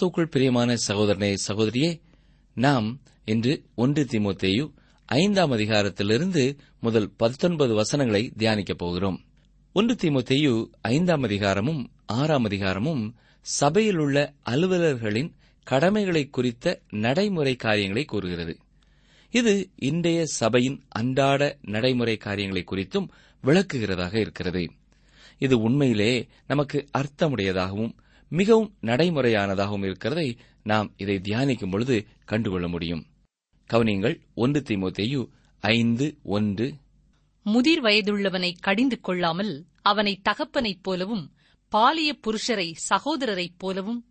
கிறிஸ்துவுக்குள் பிரியமான சகோதரனே சகோதரியே நாம் இன்று ஒன்று திமுத்தேயு ஐந்தாம் அதிகாரத்திலிருந்து முதல் பத்தொன்பது வசனங்களை தியானிக்கப் போகிறோம். ஒன்று திமுத்தேயு ஐந்தாம் அதிகாரமும் ஆறாம் அதிகாரமும் சபையில் உள்ள அலுவலர்களின் கடமைகளை குறித்த நடைமுறை காரியங்களை கூறுகிறது. இது இன்றைய சபையின் அன்றாட நடைமுறை காரியங்களை குறித்தும் விளக்குகிறதாக இருக்கிறது. இது உண்மையிலே நமக்கு அர்த்தமுடையதாகவும் மிகவும் நடைமுறையானதாகவும் இருக்கிறதை நாம் இதை தியானிக்கும் பொழுது கண்டுகொள்ள முடியும். கவனியங்கள் ஒன்று தீமோத்தேயு ஐந்து ஒன்று. முதிர் வயதுள்ளவனை கடிந்து கொள்ளாமல் அவனை தகப்பனைப் போலவும் பாலிய புருஷரை சகோதரரைப் போலவும்.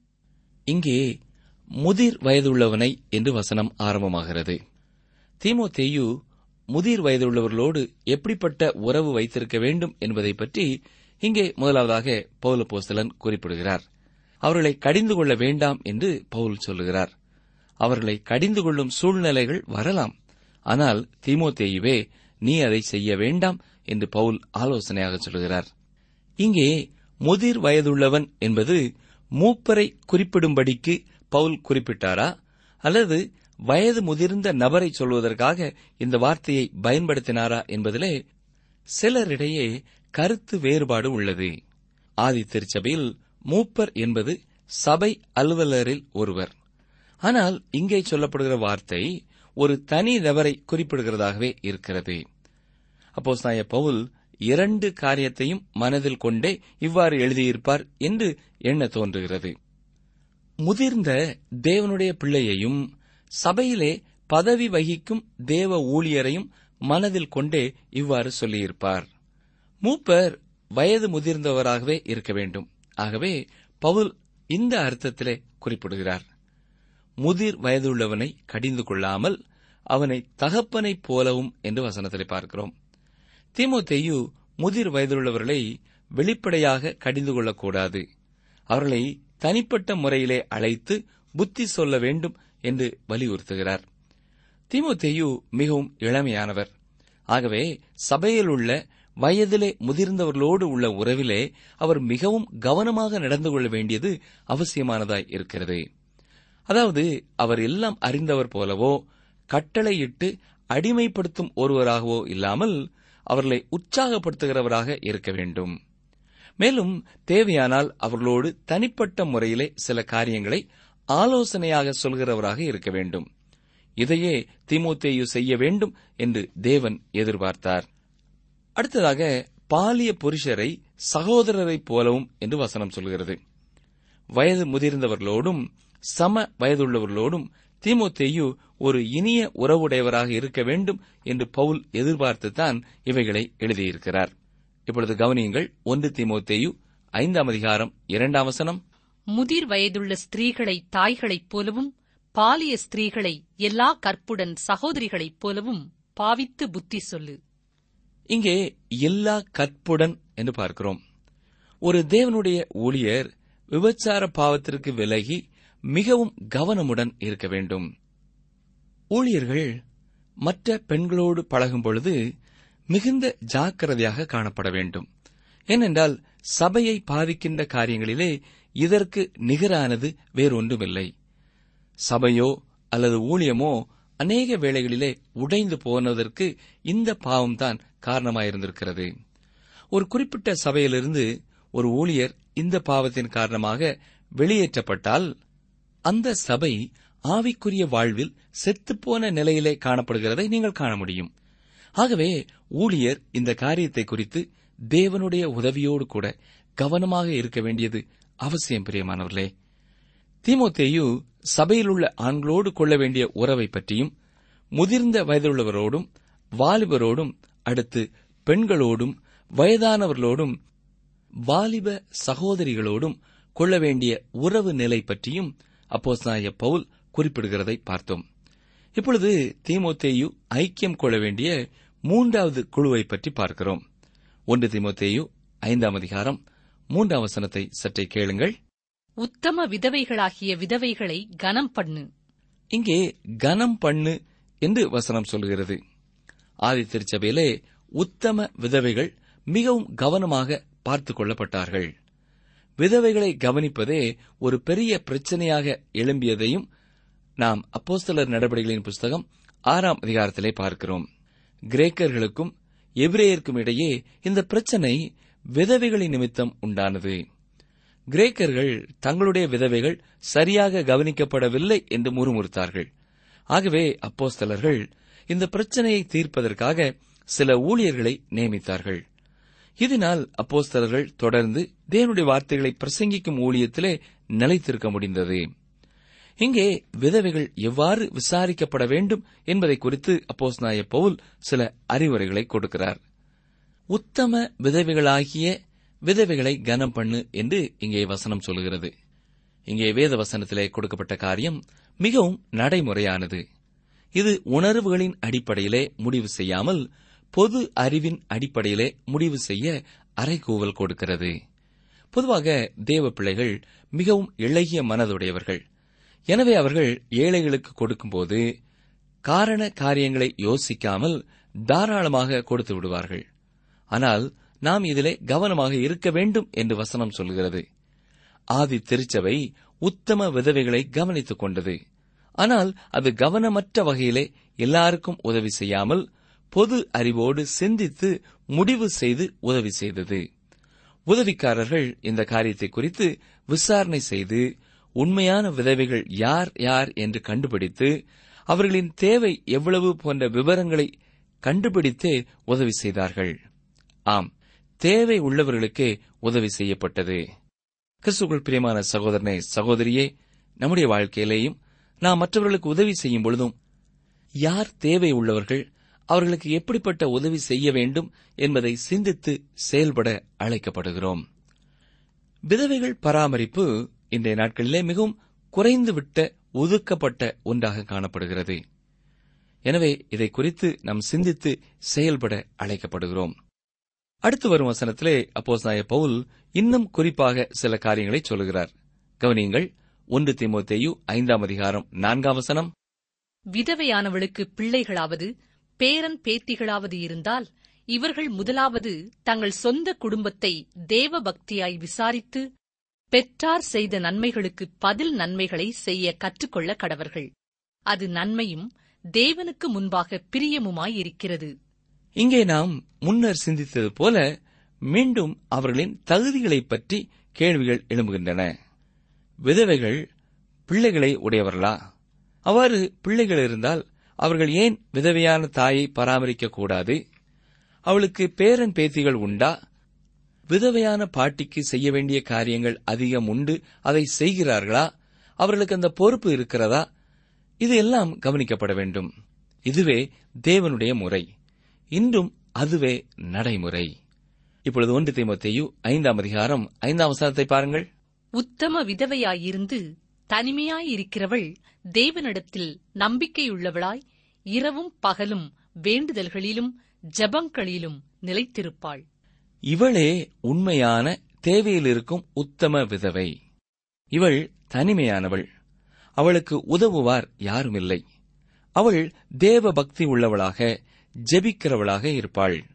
இங்கே முதிர் வயதுள்ளவனை என்று வசனம் ஆரம்பமாகிறது. தீமோத்தேயு முதிர் வயதுள்ளவர்களோடு எப்படிப்பட்ட உறவு வைத்திருக்க வேண்டும் என்பதை பற்றி இங்கே முதலாவதாக பவுல போஸ்தலன் குறிப்பிடுகிறார். அவர்களை கடிந்து கொள்ள வேண்டாம் என்று பவுல் சொல்லுகிறார். அவர்களை கடிந்து கொள்ளும் சூழ்நிலைகள் வரலாம். ஆனால் தீமோத்தேயுவே நீ அதை செய்ய வேண்டாம் என்று பவுல் ஆலோசனையாக சொல்கிறார் இங்கே முதிர் வயதுள்ளவன் என்பது மூப்பரை குறிப்பிடும்படிக்கு பவுல் குறிப்பிட்டாரா? அல்லது வயது முதிர்ந்த நபரை சொல்வதற்காக இந்த வார்த்தையை பயன்படுத்தினாரா என்பதிலே சிலரிடையே கருத்து வேறுபாடு உள்ளது. ஆதி திருச்சபையில் மூப்பர் என்பது சபை அலுவலரில் ஒருவர். ஆனால் இங்கே சொல்லப்படுகிற வார்த்தை ஒரு தனி நபரை குறிப்பிடுகிறதாகவே இருக்கிறது. அப்போஸ்தாய பவுல் இரண்டு காரியத்தையும் மனதில் கொண்டே இவ்வாறு எழுதியிருப்பார் என்று எண்ண தோன்றுகிறது. முதிர்ந்த தேவனுடைய பிள்ளையையும் சபையிலே பதவி வகிக்கும் தேவ ஊழியரையும் மனதில் கொண்டே இவ்வாறு சொல்லியிருப்பார். மூப்பர் வயது முதிர்ந்தவராகவே இருக்க வேண்டும். ஆகவே பவுல் இந்த அர்த்தத்திலே குறிப்பிடுகிறார். முதிர் வயதுள்ளவனை கடிந்து கொள்ளாமல் அவனை தகப்பனைப் போலவும் என்று வசனத்திலே பார்க்கிறோம். தீமோத்தேயு முதிர் வயதுள்ளவர்களை வெளிப்படையாக கடிந்து கொள்ளக்கூடாது. அவர்களை தனிப்பட்ட முறையிலே அழைத்து புத்தி சொல்ல வேண்டும் என்று வலியுறுத்துகிறார். தீமோத்தேயு மிகவும் இளமையானவர். ஆகவே சபையில் உள்ள வயதிலே முதிர்ந்தவர்களோடு உள்ள உறவிலே அவர் மிகவும் கவனமாக நடந்து கொள்ள வேண்டியது அவசியமானதாய் இருக்கிறது. அதாவது அவர் எல்லாம் அறிந்தவர் போலவோ கட்டளையிட்டு அடிமைப்படுத்தும் ஒருவராகவோ இல்லாமல் அவர்களை உற்சாகப்படுத்துகிறவராக இருக்க வேண்டும். மேலும் தேவையானால் அவர்களோடு தனிப்பட்ட முறையிலே சில காரியங்களை ஆலோசனையாக சொல்கிறவராக இருக்க வேண்டும். இதையே திமுத்தேயு செய்ய வேண்டும் என்று தேவன் எதிர்பார்த்தார். அடுத்ததாக பாலிய புருஷரை சகோதரரைப் போலவும் என்று வசனம் சொல்கிறது. வயது முதிர்ந்தவர்களோடும் சம வயதுள்ளவர்களோடும் தீமோத்தேயு ஒரு இனிய உறவுடையவராக இருக்க வேண்டும் என்று பவுல் எதிர்பார்த்துத்தான் இவைகளை எழுதியிருக்கிறார். இப்பொழுது கவனியுங்கள் ஒன்று தீமோத்தேயு ஐந்தாம் அதிகாரம் இரண்டாம் வசனம். முதிர் வயதுள்ள ஸ்திரீகளை தாய்களைப் போலவும் பாலிய ஸ்திரீகளை எல்லா கற்புடன் சகோதரிகளைப் போலவும் பாவித்து புத்தி சொல்லு. இங்கே எல்லா கற்புடன் என்று பார்க்கிறோம். ஒரு தேவனுடைய ஊழியர் விபச்சார பாவத்திற்கு விலகி மிகவும் கவனமுடன் இருக்க வேண்டும். ஊழியர்கள் மற்ற பெண்களோடு பழகும் பொழுது மிகுந்த ஜாக்கிரதையாக காணப்பட வேண்டும். ஏனென்றால் சபையை பாதிக்கின்ற காரியங்களிலே இதற்கு நிகரானது வேறொன்றுமில்லை. சபையோ அல்லது ஊழியமோ அநேக வேளைகளிலே உடைந்து போனதற்கு இந்த பாவம்தான் காரணமாயிருந்திருக்கிறது. ஒரு குறிப்பிட்ட சபையிலிருந்து ஒரு ஊழியர் இந்த பாவத்தின் காரணமாக வெளியேற்றப்பட்டால் அந்த சபை ஆவிக்குரிய வாழ்வில் செத்துப்போன நிலையிலே காணப்படுகிறதை நீங்கள் காண முடியும். ஆகவே ஊழியர் இந்த காரியத்தை குறித்து தேவனுடைய உதவியோடு கூட கவனமாக இருக்க வேண்டியது அவசியம் பிரியமானவர்களே. திமுத்தேயு சபையில் உள்ள ஆண்களோடு கொள்ள வேண்டிய உறவை பற்றியும் முதிர்ந்த வயதுள்ளவரோடும் வாலிபரோடும் அடுத்து பெண்களோடும் வயதானவர்களோடும் வாலிப சகோதரிகளோடும் கொள்ள வேண்டிய உறவு நிலை பற்றியும் அப்போஸ்தலனாகிய பவுல் குறிப்பிடுகிறதை பார்த்தோம். இப்பொழுது தீமோத்தேயு ஐக்கியம் கொள்ள வேண்டிய மூன்றாவது குழுவை பற்றி பார்க்கிறோம். ஒன்று தீமோத்தேயு ஐந்தாம் அதிகாரம் மூன்றாம் வசனத்தை சற்றே கேளுங்கள். உத்தம விதவைகளாகிய விதவைகளை கனம் பண்ணு இங்கே கனம் பண்ணு என்று வசனம் சொல்கிறது. ஆதி திருச்சபையிலே உத்தம விதவைகள் மிகவும் கவனமாக பார்த்துக் கொள்ளப்பட்டார்கள். விதவைகளை கவனிப்பதே ஒரு பெரிய பிரச்சனையாக எழும்பியதையும் நாம் அப்போஸ்தலர் நடவடிக்கைகளின் புஸ்தகம் ஆறாம் அதிகாரத்திலே பார்க்கிறோம். கிரேக்கர்களுக்கும் எபிரேயருக்கும் இடையே இந்த பிரச்சனை விதவைகளின் நிமித்தம் உண்டானது. கிரேக்கர்கள் தங்களுடைய விதவைகள் சரியாக கவனிக்கப்படவில்லை என்று முறுமுறுத்தார்கள். ஆகவே அப்போஸ்தலர்கள் இந்த பிரச்சனையை தீர்ப்பதற்காக சில ஊழியர்களை நியமித்தார்கள். இதனால் அப்போஸ்தலர்கள் தொடர்ந்து தேவனுடைய வார்த்தைகளை பிரசங்கிக்கும் ஊழியத்திலே நிலைத்திருக்க முடிந்தது. இங்கே விதவைகள் எவ்வாறு விசாரிக்கப்பட வேண்டும் என்பதை குறித்து அப்போஸ்நாய பவுல் சில அறிவுரைகளை கொடுக்கிறார். உத்தம விதவைகளாகிய விதவைகளை கனம் பண்ணு என்று இங்கே வசனம் சொல்கிறது. இங்கே வேத வசனத்திலே கொடுக்கப்பட்ட காரியம் மிகவும் நடைமுறையானது. இது உணர்வுகளின் அடிப்படையிலே முடிவு செய்யாமல் பொது அறிவின் அடிப்படையிலே முடிவு செய்ய அறைகூவல் கொடுக்கிறது. பொதுவாக தேவ பிள்ளைகள் மிகவும் இளகிய மனதுடையவர்கள். எனவே அவர்கள் ஏழைகளுக்கு கொடுக்கும்போது காரண காரியங்களை யோசிக்காமல் தாராளமாக கொடுத்து விடுவார்கள். ஆனால் நாம் இதிலே கவனமாக இருக்க வேண்டும் என்று வசனம் சொல்கிறது. ஆதி திருச்சபை உத்தம விதவைகளை கவனித்துக் கொண்டது. ஆனால் அது கவனமற்ற வகையிலே எல்லாருக்கும் உதவி செய்யாமல் பொது அறிவோடு சிந்தித்து முடிவு செய்து உதவி செய்தது. உதவிக்காரர்கள் இந்த காரியத்தை குறித்து விசாரணை செய்து உண்மையான விதவைகள் யார் யார் என்று கண்டுபிடித்து அவர்களின் தேவை எவ்வளவு போன்ற விவரங்களை கண்டுபிடித்தே உதவி செய்தார்கள். ஆம் தேவை உள்ளவர்களுக்கே உதவி செய்யப்பட்டது. கிறிஸ்துக்குள் பிரியமான சகோதரனே சகோதரியே நம்முடைய வாழ்க்கையிலேயும் நாம் மற்றவர்களுக்கு உதவி செய்யும் பொழுதும் யார் தேவை உள்ளவர்கள் அவர்களுக்கு எப்படிப்பட்ட உதவி செய்ய வேண்டும் என்பதை சிந்தித்து செயல்பட அழைக்கப்படுகிறோம். விதவைகள் பராமரிப்பு இன்றைய நாட்களிலே மிகவும் குறைந்துவிட்ட ஒதுக்கப்பட்ட ஒன்றாக காணப்படுகிறது. எனவே இதை குறித்து நாம் சிந்தித்து செயல்பட அழைக்கப்படுகிறோம். அடுத்து வரும் வசனத்திலே அப்போஸ்தாய பவுல் இன்னும் குறிப்பாக சில காரியங்களை சொல்கிறார் கவனியுங்கள் ஒன்று தீமோத்தேயு ஐந்தாம் அதிகாரம் நான்காம் வசனம். விதவையானவளுக்கு பிள்ளைகளாவது பேரன் பேத்திகளாவது இருந்தால் இவர்கள் முதலாவது தங்கள் சொந்த குடும்பத்தை தேவ பக்தியாய் விசாரித்து பெற்றார் செய்த நன்மைகளுக்கு பதில் நன்மைகளை செய்ய கற்றுக்கொள்ள கடவர்கள். அது நன்மையும் தேவனுக்கு முன்பாக பிரியமுமாயிருக்கிறது இங்கே நாம் முன்னர் சிந்தித்தது போல மீண்டும் அவர்களின் தகுதிகளைப் பற்றி கேள்விகள் எழும்புகின்றன. விதவைகள் பிள்ளைகளை உடையவர்களா? அவ்வாறு பிள்ளைகள் இருந்தால் அவர்கள் ஏன் விதவையான தாயை பராமரிக்க கூடாது? அவளுக்கு பேரன் பேத்திகள் உண்டா? விதவையான பாட்டிக்கு செய்ய வேண்டிய காரியங்கள் அதிகம் உண்டு அதை செய்கிறார்களா? அவர்களுக்கு அந்த பொறுப்பு இருக்கிறதா? இது எல்லாம் கவனிக்கப்பட வேண்டும். இதுவே தேவனுடைய முறை. இன்றும் அதுவே நடைமுறை. இப்பொழுது ஒன்று தேமத்தையு ஐந்தாம் அதிகாரம் ஐந்தாம் வசனத்தை பாருங்கள். உத்தம விதவையாயிருந்து தனிமையாயிருக்கிறவள் தேவனிடத்தில் நம்பிக்கையுள்ளவளாய் இரவும் பகலும் வேண்டுதல்களிலும் ஜபங்களிலும் நிலைத்திருப்பாள். இவளே உண்மையான தேவையில் இருக்கும் உத்தம விதவை. இவள் தனிமையானவள். அவளுக்கு உதவுவார் யாருமில்லை. அவள் தேவ பக்தி உள்ளவளாக ஜெபிக்கிறவளாக இருப்பாள்.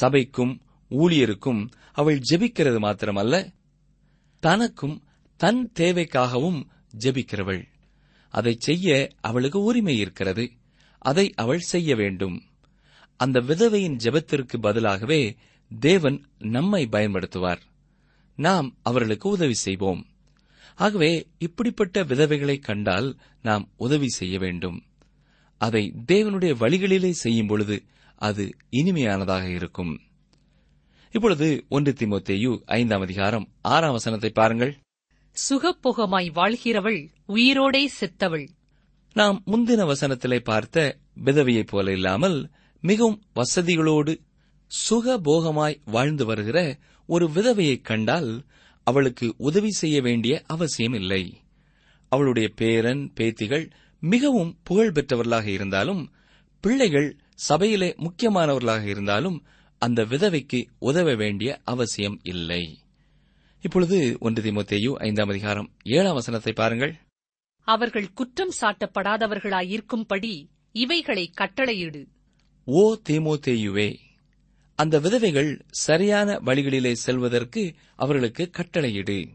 சபைக்கும் ஊழியருக்கும் அவள் ஜெபிக்கிறது மாத்திரமல்ல தனக்கும் தன் தேவைக்காகவும் ஜெபிக்கிறவள். அதை செய்ய அவளுக்கு உரிமை இருக்கிறது. அதை அவள் செய்ய வேண்டும். அந்த விதவையின் ஜெபத்திற்கு பதிலாகவே தேவன் நம்மை பயன்படுத்துவார். நாம் அவர்களுக்கு உதவி செய்வோம். ஆகவே இப்படிப்பட்ட விதவைகளை கண்டால் நாம் உதவி செய்ய வேண்டும். அதை தேவனுடைய வழிகளிலே செய்யும் பொழுது அது இனிமையானதாக இருக்கும். இப்பொழுது ஒன்று திமுத்தேயு ஐந்தாம் அதிகாரம் ஆறாம் வசனத்தை பாருங்கள். சுகப்போகமாய் வாழ்கிறவள் உயிரோடே செத்தவள். நாம் முந்தின வசனத்திலே பார்த்த விதவையைப் போல இல்லாமல் மிகவும் வசதிகளோடு சுகபோகமாய் வாழ்ந்து வருகிற ஒரு விதவையைக் கண்டால் அவளுக்கு உதவி செய்ய வேண்டிய அவசியம் இல்லை அவளுடைய பேரன் பேத்திகள் மிகவும் புகழ் பெற்றவர்களாக இருந்தாலும் பிள்ளைகள் சபையிலே முக்கியமானவர்களாக இருந்தாலும் அந்த விதவைக்கு உதவ வேண்டிய அவசியம் இல்லை. இப்பொழுது ஒன்று திமுத்தேயு ஐந்தாம் அதிகாரம் ஏழாம் வசனத்தை பாருங்கள். அவர்கள் குற்றம் சாட்டப்படாதவர்களாயிருக்கும்படி இவைகளை கட்டளையிடு. ஓ தீமோத்தேயுவே அந்த விதவைகள் சரியான வழிகளிலே செல்வதற்கு அவர்களுக்கு கட்டளையிடு.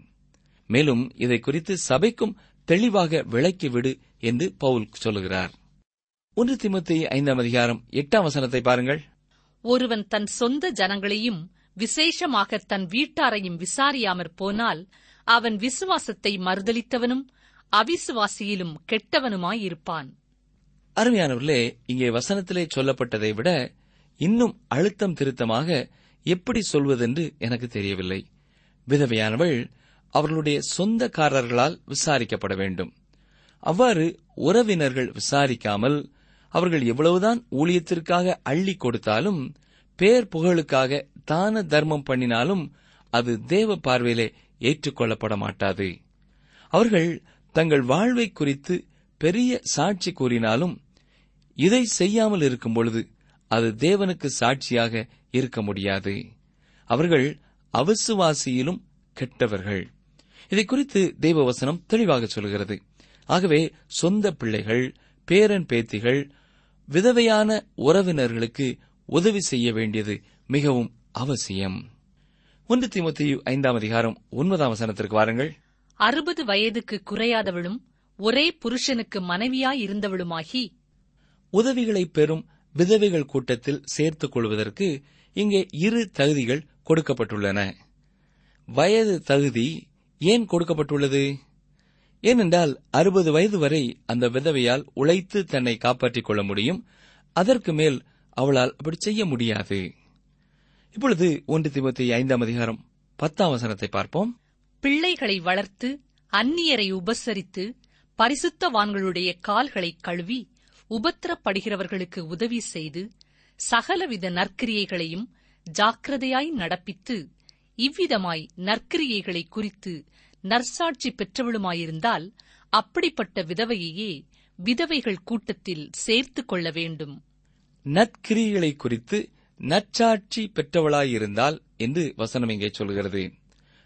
மேலும் இதை குறித்து சபைக்கும் தெளிவாக விளக்கிவிடு என்று பவுல் சொல்லுகிறார். ஒன்று திமுத்தி ஐந்தாம் அதிகாரம் எட்டாம் வசனத்தை பாருங்கள். ஒருவன் தன் சொந்த ஜனங்களையும் விசேஷமாக தன் வீட்டாரையும் விசாரியாமற் போனால் அவன் விசுவாசத்தை மறுதலித்தவனும் அவிசுவாசியிலும் கெட்டவனுமாயிருப்பான். அருமையானவர்களே இங்கே வசனத்திலே சொல்லப்பட்டதை விட இன்னும் அழுத்தம் திருத்தமாக எப்படி சொல்வதென்று எனக்கு தெரியவில்லை. விதவையானவள் அவர்களுடைய சொந்தக்காரர்களால் விசாரிக்கப்பட வேண்டும். அவ்வாறு உறவினர்கள் விசாரிக்காமல் அவர்கள் எவ்வளவுதான் ஊழியத்திற்காக அள்ளி கொடுத்தாலும் பேர் புகழுக்காக தான தர்மம் பண்ணினாலும் அது தேவ பார்வையிலே ஏற்றுக்கொள்ளப்பட மாட்டாது அவர்கள் தங்கள் வாழ்வை குறித்து பெரிய சாட்சி கூறினாலும் இதை செய்யாமல் இருக்கும் பொழுது அது தேவனுக்கு சாட்சியாக இருக்க முடியாது. அவர்கள் அவசுவாசியிலும் கெட்டவர்கள். இதை குறித்து தேவவசனம் தெளிவாக சொல்கிறது. ஆகவே சொந்த பிள்ளைகள் பேரன் பேத்திகள் விதவையான உறவினர்களுக்கு உதவி செய்ய வேண்டியது மிகவும் அவசியம். ஒன்று தீமோத்தேயு ஐந்தாம் அதிகாரம் ஒன்பதாம் வசனத்திற்கு வாருங்கள். அறுபது வயதுக்கு குறையாதவளும் ஒரே புருஷனுக்கு மனைவியாய் இருந்தவளுமாகி உதவிகளை பெறும் விதவைகள் கூட்டத்தில் சேர்த்துக் கொள்வதற்கு இங்கே இரு தகுதிகள் கொடுக்கப்பட்டுள்ளன. வயது தகுதி ஏன் கொடுக்கப்பட்டுள்ளது? ஏனென்றால் அறுபது வயது வரை அந்த விதவையால் உழைத்து தன்னை காப்பாற்றிக் கொள்ள முடியும். அதற்கு மேல் அவளால் அப்படி செய்ய முடியாது. இப்பொழுது ஒன்று திபத்தி ஐந்தாம் அதிகாரம் பத்தாம் வசனத்தை பார்ப்போம். பிள்ளைகளை வளர்த்து அந்நியரை உபசரித்து பரிசுத்தவான்களுடைய கால்களை கழுவி உபத்திரப்படுகிறவர்களுக்கு உதவி செய்து சகலவித நற்கிரியைகளையும் ஜாக்கிரதையாய் நடப்பித்து இவ்விதமாய் நற்கிரியைகளை குறித்து நற்சாட்சி பெற்றவளுமாயிருந்தால் அப்படிப்பட்ட விதவையையே விதவைகள் கூட்டத்தில் சேர்த்துக் கொள்ள வேண்டும். நற்கிரிகளை குறித்து நற்சாட்சி பெற்றவளாயிருந்தால் என்று வசனம் இங்கே சொல்கிறது.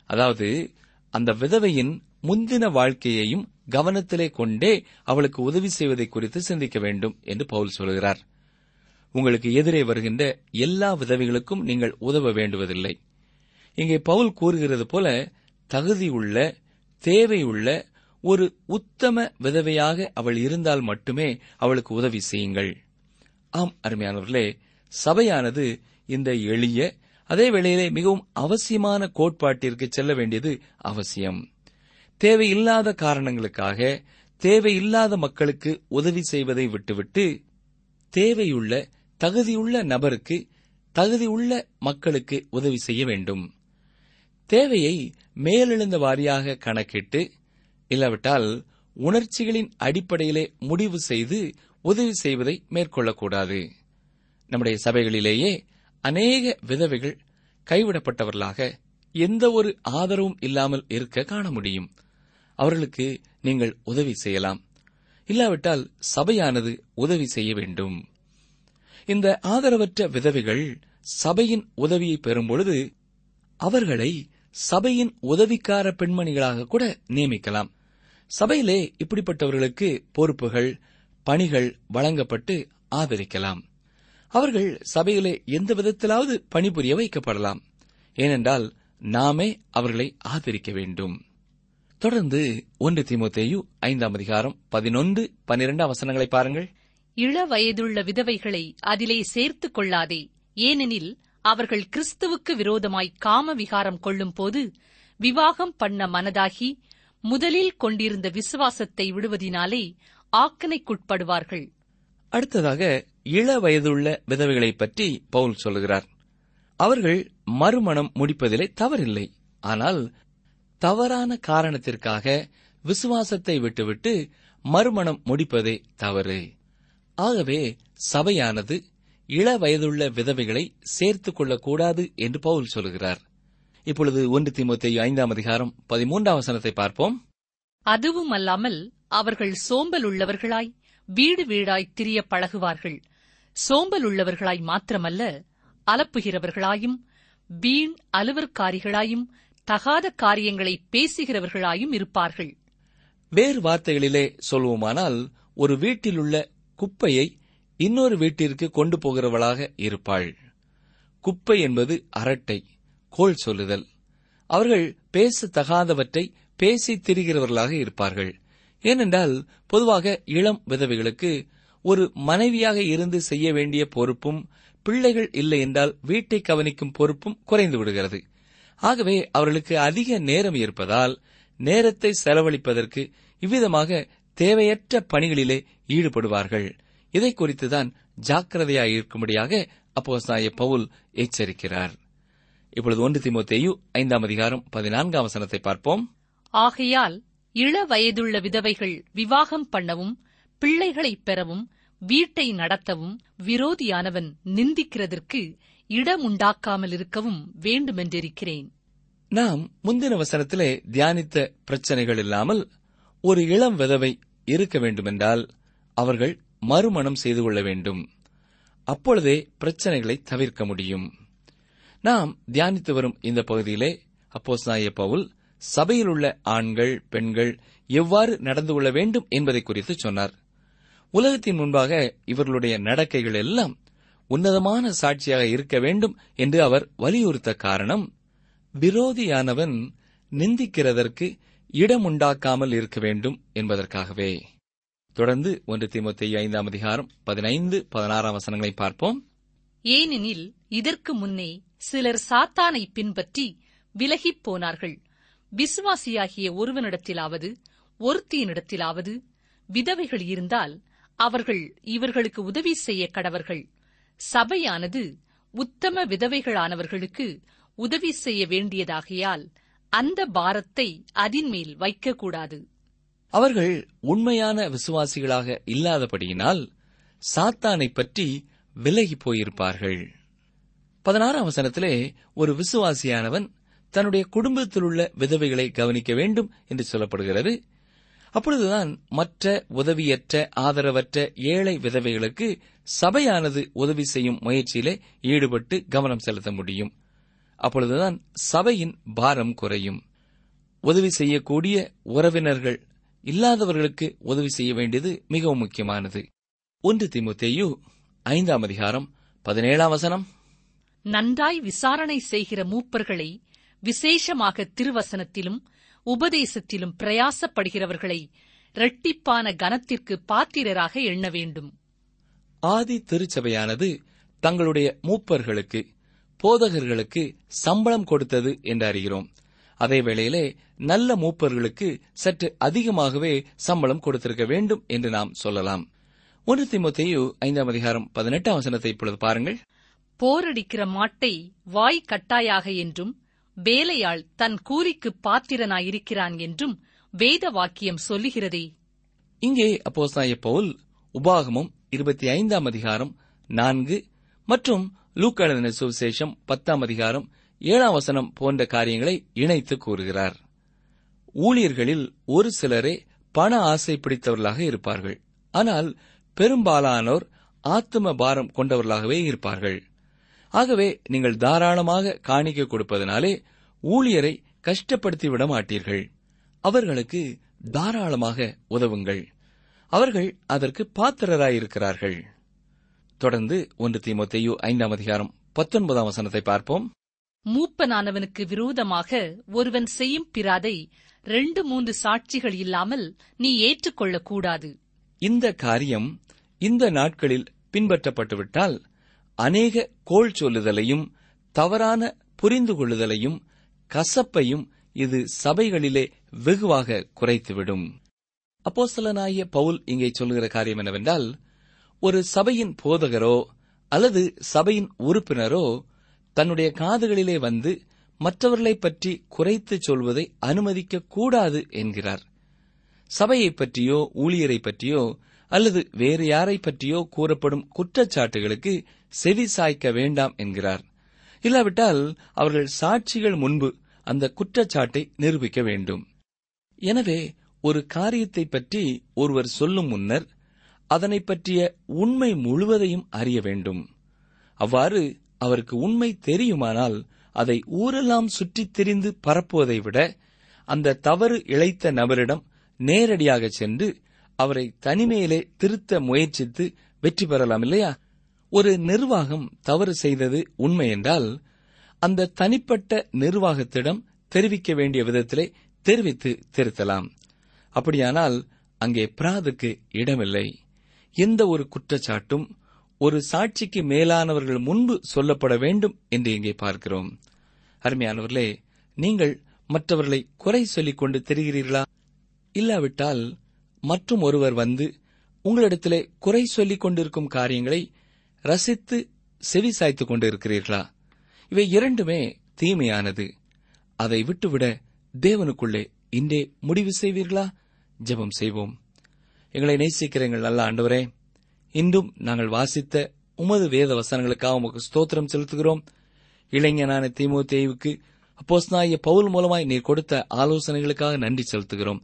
அதாவது அந்த விதவையின் முந்தின வாழ்க்கையையும் கவனத்திலே கொண்டே அவளுக்கு உதவி செய்வதை குறித்து சிந்திக்க வேண்டும் என்று பவுல் சொல்கிறார். உங்களுக்கு எதிரே வருகின்ற எல்லா விதவைகளுக்கும் நீங்கள் உதவ வேண்டுவதில்லை. இங்கே பவுல் கூறுகிறது போல தகுதியுள்ள தேவையுள்ள ஒரு உத்தம விதவையாக அவள் இருந்தால் மட்டுமே அவளுக்கு உதவி செய்யுங்கள். ஆம் அருமையானவர்களே சபையானது இந்த எளிய அதே வேளையிலே மிகவும் அவசியமான கோட்பாட்டிற்கு செல்ல வேண்டியது அவசியம். தேவையில்லாத காரணங்களுக்காக தேவையில்லாத மக்களுக்கு உதவி செய்வதை விட்டுவிட்டு தேவையுள்ள தகுதியுள்ள நபருக்கு தகுதியுள்ள மக்களுக்கு உதவி செய்ய வேண்டும். தேவையை மேலெழுந்த வாரியாக கணக்கிட்டு இல்லாவிட்டால் உணர்ச்சிகளின் அடிப்படையிலே முடிவு செய்து உதவி செய்வதை மேற்கொள்ளக்கூடாது. நம்முடைய சபைகளிலேயே அநேக விதவைகள் கைவிடப்பட்டவர்களாக எந்த ஒரு ஆதரவும் இல்லாமல் இருக்க காண முடியும். அவர்களுக்கு நீங்கள் உதவி செய்யலாம். இல்லாவிட்டால் சபையானது உதவி செய்ய வேண்டும். இந்த ஆதரவற்ற விதவைகள் சபையின் உதவியை பெறும்பொழுது அவர்களை சபையின் உதவிக்கார பெண்மணிகளாக கூட நியமிக்கலாம். சபையிலே இப்படிப்பட்டவர்களுக்கு பொறுப்புகள் பணிகள் வழங்கப்பட்டு ஆதரிக்கலாம். அவர்கள் சபையிலே எந்த விதத்திலாவது பணிபுரிய வைக்கப்படலாம். ஏனென்றால் நாமே அவர்களை ஆதரிக்க வேண்டும். தொடர்ந்து ஒன்று திமுத்தேயு ஐந்தாம் அதிகாரம் பதினொன்று பனிரெண்டாம் வசனங்களை பாருங்கள். இள வயதுள்ள விதவைகளை அதிலே சேர்த்துக் கொள்ளாதே. ஏனெனில் அவர்கள் கிறிஸ்துவுக்கு விரோதமாய் காம விகாரம் கொள்ளும்போது விவாகம் பண்ண மனதாகி முதலில் கொண்டிருந்த விசுவாசத்தை விடுவதினாலே ஆக்கனைக்குட்படுவார்கள். அடுத்ததாக இள வயதுள்ள விதவைகளைப் பற்றி பவுல் சொல்கிறார் அவர்கள் மறுமணம் முடிப்பதிலே தவறில்லை. ஆனால் தவறான காரணத்திற்காக விசுவாசத்தை விட்டுவிட்டு மறுமணம் முடிப்பதே தவறு. ஆகவே சபையானது இள வயதுள்ள விதவைகளை சேர்த்துக் கொள்ளக்கூடாது என்று பவுல் சொல்கிறார். இப்பொழுது ஒன்று திமுத்தையு ஐந்தாம் அதிகாரம் பதிமூன்றாம் வசனத்தை பார்ப்போம். அதுவும் அல்லாமல் அவர்கள் சோம்பல் உள்ளவர்களாய் வீடு வீடாய் திரிய பழகுவார்கள். சோம்பல் உள்ளவர்களாய் மாத்திரமல்ல அலப்புகிறவர்களாயும் வீண் அலுவற்காரிகளாயும் தகாத காரியங்களை பேசுகிறவர்களாயும் இருப்பார்கள். வேறு வார்த்தைகளிலே சொல்வோமானால் ஒரு வீட்டிலுள்ள குப்பையை இன்னொரு வீட்டிற்கு கொண்டு போகிறவளாக இருப்பாள். குப்பை என்பது அரட்டை கோள் சொல்லுதல். அவர்கள் பேசத்தகாதவற்றை பேசித் திரிகிறவர்களாக இருப்பார்கள். ஏனென்றால் பொதுவாக இளம் விதவைகளுக்கு ஒரு மனைவியாக இருந்து செய்ய வேண்டிய பொறுப்பும் பிள்ளைகள் இல்லை என்றால் வீட்டை கவனிக்கும் பொறுப்பும் குறைந்து விடுகிறது. ஆகவே அவர்களுக்கு அதிக நேரம் இருப்பதால் நேரத்தை செலவழிப்பதற்கு இவ்விதமாக தேவையற்ற பணிகளிலே ஈடுபடுவார்கள். இதை குறித்துதான் ஜாக்கிரதையாயிருக்கும்படியாக அப்போஸ்தாய பவுல் எச்சரிக்கிறார். இப்பொழுது ஒன்று திமுத்தேயு ஐந்தாம் அதிகாரம் பதினான்காம் வசனத்தை பார்ப்போம். ஆகையால் இள வயதுள்ள விதவைகள் விவாகம் பண்ணவும் பிள்ளைகளைப் பெறவும் வீட்டை நடத்தவும் விரோதியானவன் நிந்திக்கிறதற்கு இடமுண்டாக்காமல் இருக்கவும் வேண்டுமென்றிருக்கிறேன். நாம் முந்தின வசனத்திலே தியானித்த பிரச்சனைகள் இல்லாமல் ஒரு இளம் விதவை இருக்க வேண்டுமென்றால் அவர்கள் மறுமணம் செய்து கொள்ள வேண்டும். அப்பொழுதே பிரச்சனைகளை தவிர்க்க முடியும். நாம் தியானித்து வரும் இந்த பகுதியிலே அப்போஸ் நாய பவுல் சபையில் உள்ள ஆண்கள் பெண்கள் எவ்வாறு நடந்து கொள்ள வேண்டும் என்பதை குறித்து சொன்னார். உலகத்தின் முன்பாக இவர்களுடைய நடக்கைகள் எல்லாம் உன்னதமான சாட்சியாக இருக்க வேண்டும் என்று அவர் வலியுறுத்த காரணம் விரோதியானவன் நிந்திக்கிறதற்கு இடமுண்டாக்காமல் இருக்க வேண்டும் என்பதற்காகவே. தொடர்ந்து ஒன்று திமுத்தி ஐந்தாம் அதிகாரம் பதினைந்து பதினாறாம் வசனங்களை பார்ப்போம். ஏனெனில் இதற்கு முன்னே சிலர் சாத்தானை பின்பற்றி விலகிப் போனார்கள். விசுவாசியாகிய ஒருவனிடத்திலாவது ஒருத்தியினிடத்திலாவது விதவைகள் இருந்தால் அவர்கள் இவர்களுக்கு உதவி செய்ய கடவர்கள். சபையானது உத்தம விதவைகளானவர்களுக்கு உதவி செய்ய வேண்டியதாகையால் அந்த பாரத்தை அதின்மேல் வைக்கக்கூடாது. அவர்கள் உண்மையான விசுவாசிகளாக இல்லாதபடியினால் சாத்தானைப் பற்றி விலகி போயிருப்பார்கள். பதினாறாம் வசனத்திலே ஒரு விசுவாசியானவன் தன்னுடைய குடும்பத்தில் உள்ள விதவைகளை கவனிக்க வேண்டும் என்று சொல்லப்படுகிறது. அப்பொழுதுதான் மற்ற உதவியற்ற ஆதரவற்ற ஏழை விதவைகளுக்கு சபையானது உதவி செய்யும் முயற்சியிலே ஈடுபட்டு கவனம் செலுத்த முடியும். அப்பொழுதுதான் சபையின் பாரம் குறையும். உதவி செய்யக்கூடிய உறவினர்கள் இல்லாதவர்களுக்கு உதவி செய்ய வேண்டியது மிகவும் முக்கியமானது. ஒன்று திமுத்தேயு ஐந்தாம் அதிகாரம் பதினேழாம் வசனம். நன்றாய் விசாரணை செய்கிற மூப்பர்களை விசேஷமாக திருவசனத்திலும் உபதேசத்திலும் பிரயாசப்படுகிறவர்களை இரட்டிப்பான கனத்திற்கு பாத்திரராக எண்ண வேண்டும். ஆதி திருச்சபையானது தங்களுடைய மூப்பர்களுக்கு போதகர்களுக்கு சம்பளம் கொடுத்தது என்று அறிகிறோம். அதே வேளையிலே நல்ல மூப்பர்களுக்கு சற்று அதிகமாகவே சம்பளம் கொடுத்திருக்க வேண்டும் என்று நாம் சொல்லலாம். ஒன்று திமுத்தையு ஐந்தாம் அதிகாரம் பதினெட்டாம் வசனத்தை இப்பொழுது பாருங்கள். போரடிக்கிற மாட்டை வாய் கட்டாயாக என்றும் வேலையாள் தன் கூலிக்கு பாத்திரனாயிருக்கிறான் என்றும் வேத வாக்கியம் சொல்லுகிறதே. இங்கே அப்போஸ்தாய பவுல் உபாகமம் இருபத்தி ஐந்தாம் அதிகாரம் நான்கு மற்றும் லூக்காளன சுவிசேஷம் பத்தாம் அதிகாரம் ஏழாம் வசனம் போன்ற காரியங்களை இணைத்து கூறுகிறார். ஊழியர்களில் ஒரு சிலரே பண ஆசை பிடித்தவர்களாக இருப்பார்கள். ஆனால் பெரும்பாலானோர் ஆத்தும பாரம் கொண்டவர்களாகவே இருப்பார்கள். ஆகவே நீங்கள் தாராளமாக காணிக்க கொடுப்பதனாலே ஊழியரை கஷ்டப்படுத்தி விட மாட்டீர்கள். அவர்களுக்கு தாராளமாக உதவுங்கள். அவர்கள் அதற்கு பாத்திரராயிருக்கிறார்கள். தொடர்ந்து ஒன்று தீமோத்தேயு ஐந்தாம் அதிகாரம் பத்தொன்பதாம் வசனத்தை பார்ப்போம். மூப்பனானவனுக்கு விரோதமாக ஒருவன் செய்யும் பிராதை ரெண்டு மூன்று சாட்சிகள் இல்லாமல் நீ ஏற்றுக்கொள்ளக் கூடாது இந்த காரியம் இந்த நாட்களில் பின்பற்றப்பட்டுவிட்டால் அநேக கோள் சொல்லுதலையும் தவறான புரிந்து கொள்ளுதலையும் கசப்பையும் இது சபைகளிலே வெகுவாக குறைத்துவிடும். அப்போஸ்தலனாகிய பவுல் இங்கே சொல்லுகிற காரியம் என்னவென்றால் ஒரு சபையின் போதகரோ அல்லது சபையின் உறுப்பினரோ தன்னுடைய காதுகளிலே வந்து மற்றவர்களைப் பற்றி குறைத்துச் சொல்வதை அனுமதிக்க கூடாது என்கிறார். சபையைப் பற்றியோ ஊழியரைப் பற்றியோ அல்லது வேறு யாரை பற்றியோ கூறப்படும் குற்றச்சாட்டுகளுக்கு செவி சாய்க்க வேண்டாம் என்கிறார். இல்லாவிட்டால் அவர்கள் சாட்சிகள் முன்பு அந்த குற்றச்சாட்டை நிரூபிக்க வேண்டும். எனவே ஒரு காரியத்தை பற்றி ஒருவர் சொல்லும் முன்னர் அதனை பற்றிய உண்மை முழுவதையும் அறிய வேண்டும். அவ்வாறு அவருக்கு உண்மை தெரியுமானால் அதை ஊரெல்லாம் சுற்றித் திரிந்து பரப்புவதை விட அந்த தவறு இழைத்த நபரிடம் நேரடியாக சென்று அவரை தனிமையிலே திருத்த முயற்சித்து வெற்றி பெறலாம் இல்லையா? ஒரு நிர்வாகம் தவறு செய்தது உண்மை என்றால் அந்த தனிப்பட்ட நிர்வாகத்திடம் தெரிவிக்க வேண்டிய விதத்திலே தெரிவித்து திருத்தலாம். அப்படியானால் அங்கே பிராதுக்கு இடமில்லை. எந்த ஒரு குற்றச்சாட்டும் ஒரு சாட்சிக்கு மேலானவர்கள் முன்பு சொல்லப்பட வேண்டும் என்று இங்கே பார்க்கிறோம். அருமையானவர்களே நீங்கள் மற்றவர்களை குறை சொல்லிக் கொண்டு தெரிகிறீர்களா? இல்லாவிட்டால் மற்றும் ஒருவர் வந்து உங்களிடத்திலே குறை சொல்லிக் கொண்டிருக்கும் காரியங்களை ரசித்து செவி சாய்த்துக் கொண்டிருக்கிறீர்களா? இவை இரண்டுமே தீமையானது. அதை விட்டுவிட தேவனுக்குள்ளே இன்றே முடிவு செய்வீர்களா? ஜெபம் செய்வோம். எங்களை நேசிக்கிற எங்கள் நல்ல ஆண்டவரே இன்றும் நாங்கள் வாசித்த உமது வேத வசனங்களுக்காக உமக்கு ஸ்தோத்திரம் செலுத்துகிறோம். இளைஞனான தீமோத்தேயுவுக்கு அப்போஸ்நாய பவுல் மூலமாய் நீர் கொடுத்த ஆலோசனைகளுக்காக நன்றி செலுத்துகிறோம்.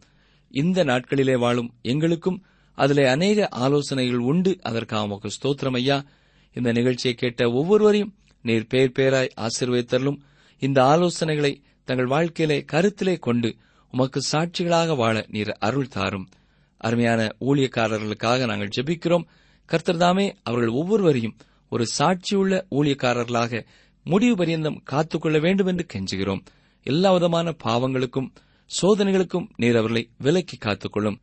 இந்த நாட்களிலே வாழும் எங்களுக்கும் அதிலே அநேக ஆலோசனைகள் உண்டு. அதற்காக உமக்கு ஸ்தோத்திரம் ஐயா. இந்த நிகழ்ச்சியை கேட்ட ஒவ்வொருவரையும் நீர் பேர் பேராய் ஆசீர்வதித்தரலும் இந்த ஆலோசனைகளை தங்கள் வாழ்க்கையிலே கருத்திலே கொண்டு உமக்கு சாட்சிகளாக வாழ நீர் அருள் தாரும். அருமையான ஊழியக்காரர்களுக்காக நாங்கள் ஜெபிக்கிறோம். கர்த்தர்தாமே அவர்கள் ஒவ்வொருவரையும் ஒரு சாட்சியுள்ள ஊழியக்காரர்களாக முடிவு பரியந்தம் காத்துக்கொள்ள வேண்டும் என்று கெஞ்சுகிறோம். எல்லா விதமான பாவங்களுக்கும் சோதனைகளுக்கும் நீர் அவர்களை விலக்கி காத்துக்கொள்ளும்.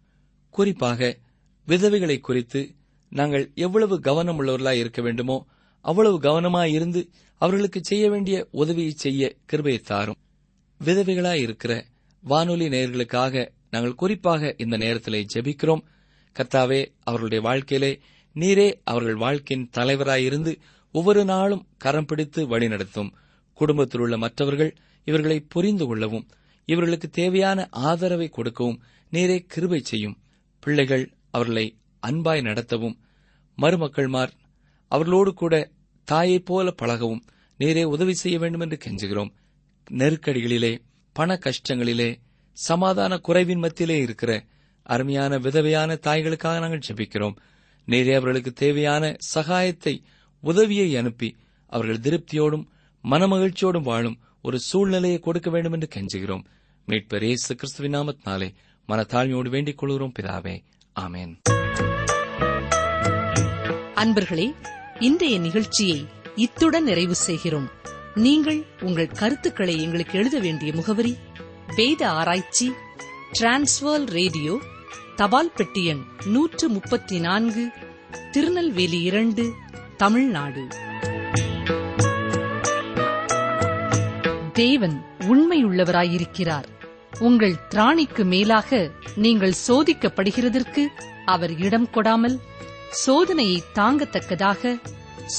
குறிப்பாக விதவைகளை குறித்து நாங்கள் எவ்வளவு கவனம் உள்ளவர்களாய் இருக்க வேண்டுமோ அவ்வளவு கவனமாயிருந்து அவர்களுக்கு செய்ய வேண்டிய உதவியை செய்ய கிருபையை தாரும். விதவைகளாய் இருக்கிற வானொலி நேயர்களுக்காக நாங்கள் குறிப்பாக இந்த நேரத்திலே ஜெபிக்கிறோம். கர்த்தாவே அவர்களுடைய வாழ்க்கையிலே நீரே அவர்கள் வாழ்க்கையின் தலைவராயிருந்து ஒவ்வொரு நாளும் கரம் பிடித்து வழிநடத்தும் குடும்பத்தில் உள்ள மற்றவர்கள் இவர்களை புரிந்து கொள்ளவும் இவர்களுக்கு தேவையான ஆதரவை கொடுக்கவும் நீரே கிருபை செய்யும். பிள்ளைகள் அவர்களை அன்பாய் நடத்தவும் மருமக்கள்மார் அவர்களோடு கூட தாயைப் போல பழகவும் நீரே உதவி செய்ய வேண்டும் என்று கெஞ்சுகிறோம். நெருக்கடிகளிலே பண கஷ்டங்களிலே சமாதான குறைவின் மத்தியிலே இருக்கிற அருமையான விதவையான தாய்களுக்காக நாங்கள் ஜெபிக்கிறோம். நீரே அவர்களுக்கு தேவையான சகாயத்தை உதவியை அனுப்பி அவர்கள் திருப்தியோடும் மனமகிழ்ச்சியோடும் வாழும் ஒரு சூழ்நிலையை கொடுக்க வேண்டும் என்று கெஞ்சுகிறோம். மீட்பர் இயேசு கிறிஸ்துவின் நாமத்தினாலே மனத்தாழ்மையோடு வேண்டிக் கொள்கிறோம். பிதாவே ஆமேன். அன்பர்களே இன்றைய நிகழ்ச்சியை இத்துடன் நிறைவு செய்கிறோம். நீங்கள் உங்கள் கருத்துக்களை எங்களுக்கு எழுத வேண்டிய முகவரி வேத ஆராய்ச்சி டிரான்ஸ்வர் ரேடியோ தபால் பெட்டி எண் நூற்று முப்பத்தி நான்கு திருநெல்வேலி இரண்டு தமிழ்நாடு. தேவன் உண்மையுள்ளவராயிருக்கிறார். உங்கள் திராணிக்கு மேலாக நீங்கள் சோதிக்கப்படுகிறதற்கு அவர் இடம் கொடாமல் சோதனையை தாங்கத்தக்கதாக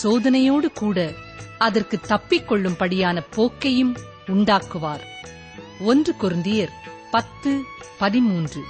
சோதனையோடு கூட அதற்கு தப்பிக்கொள்ளும்படியான போக்கையும் உண்டாக்குவார். ஒன்று கொருந்தியர் பத்து பதிமூன்று.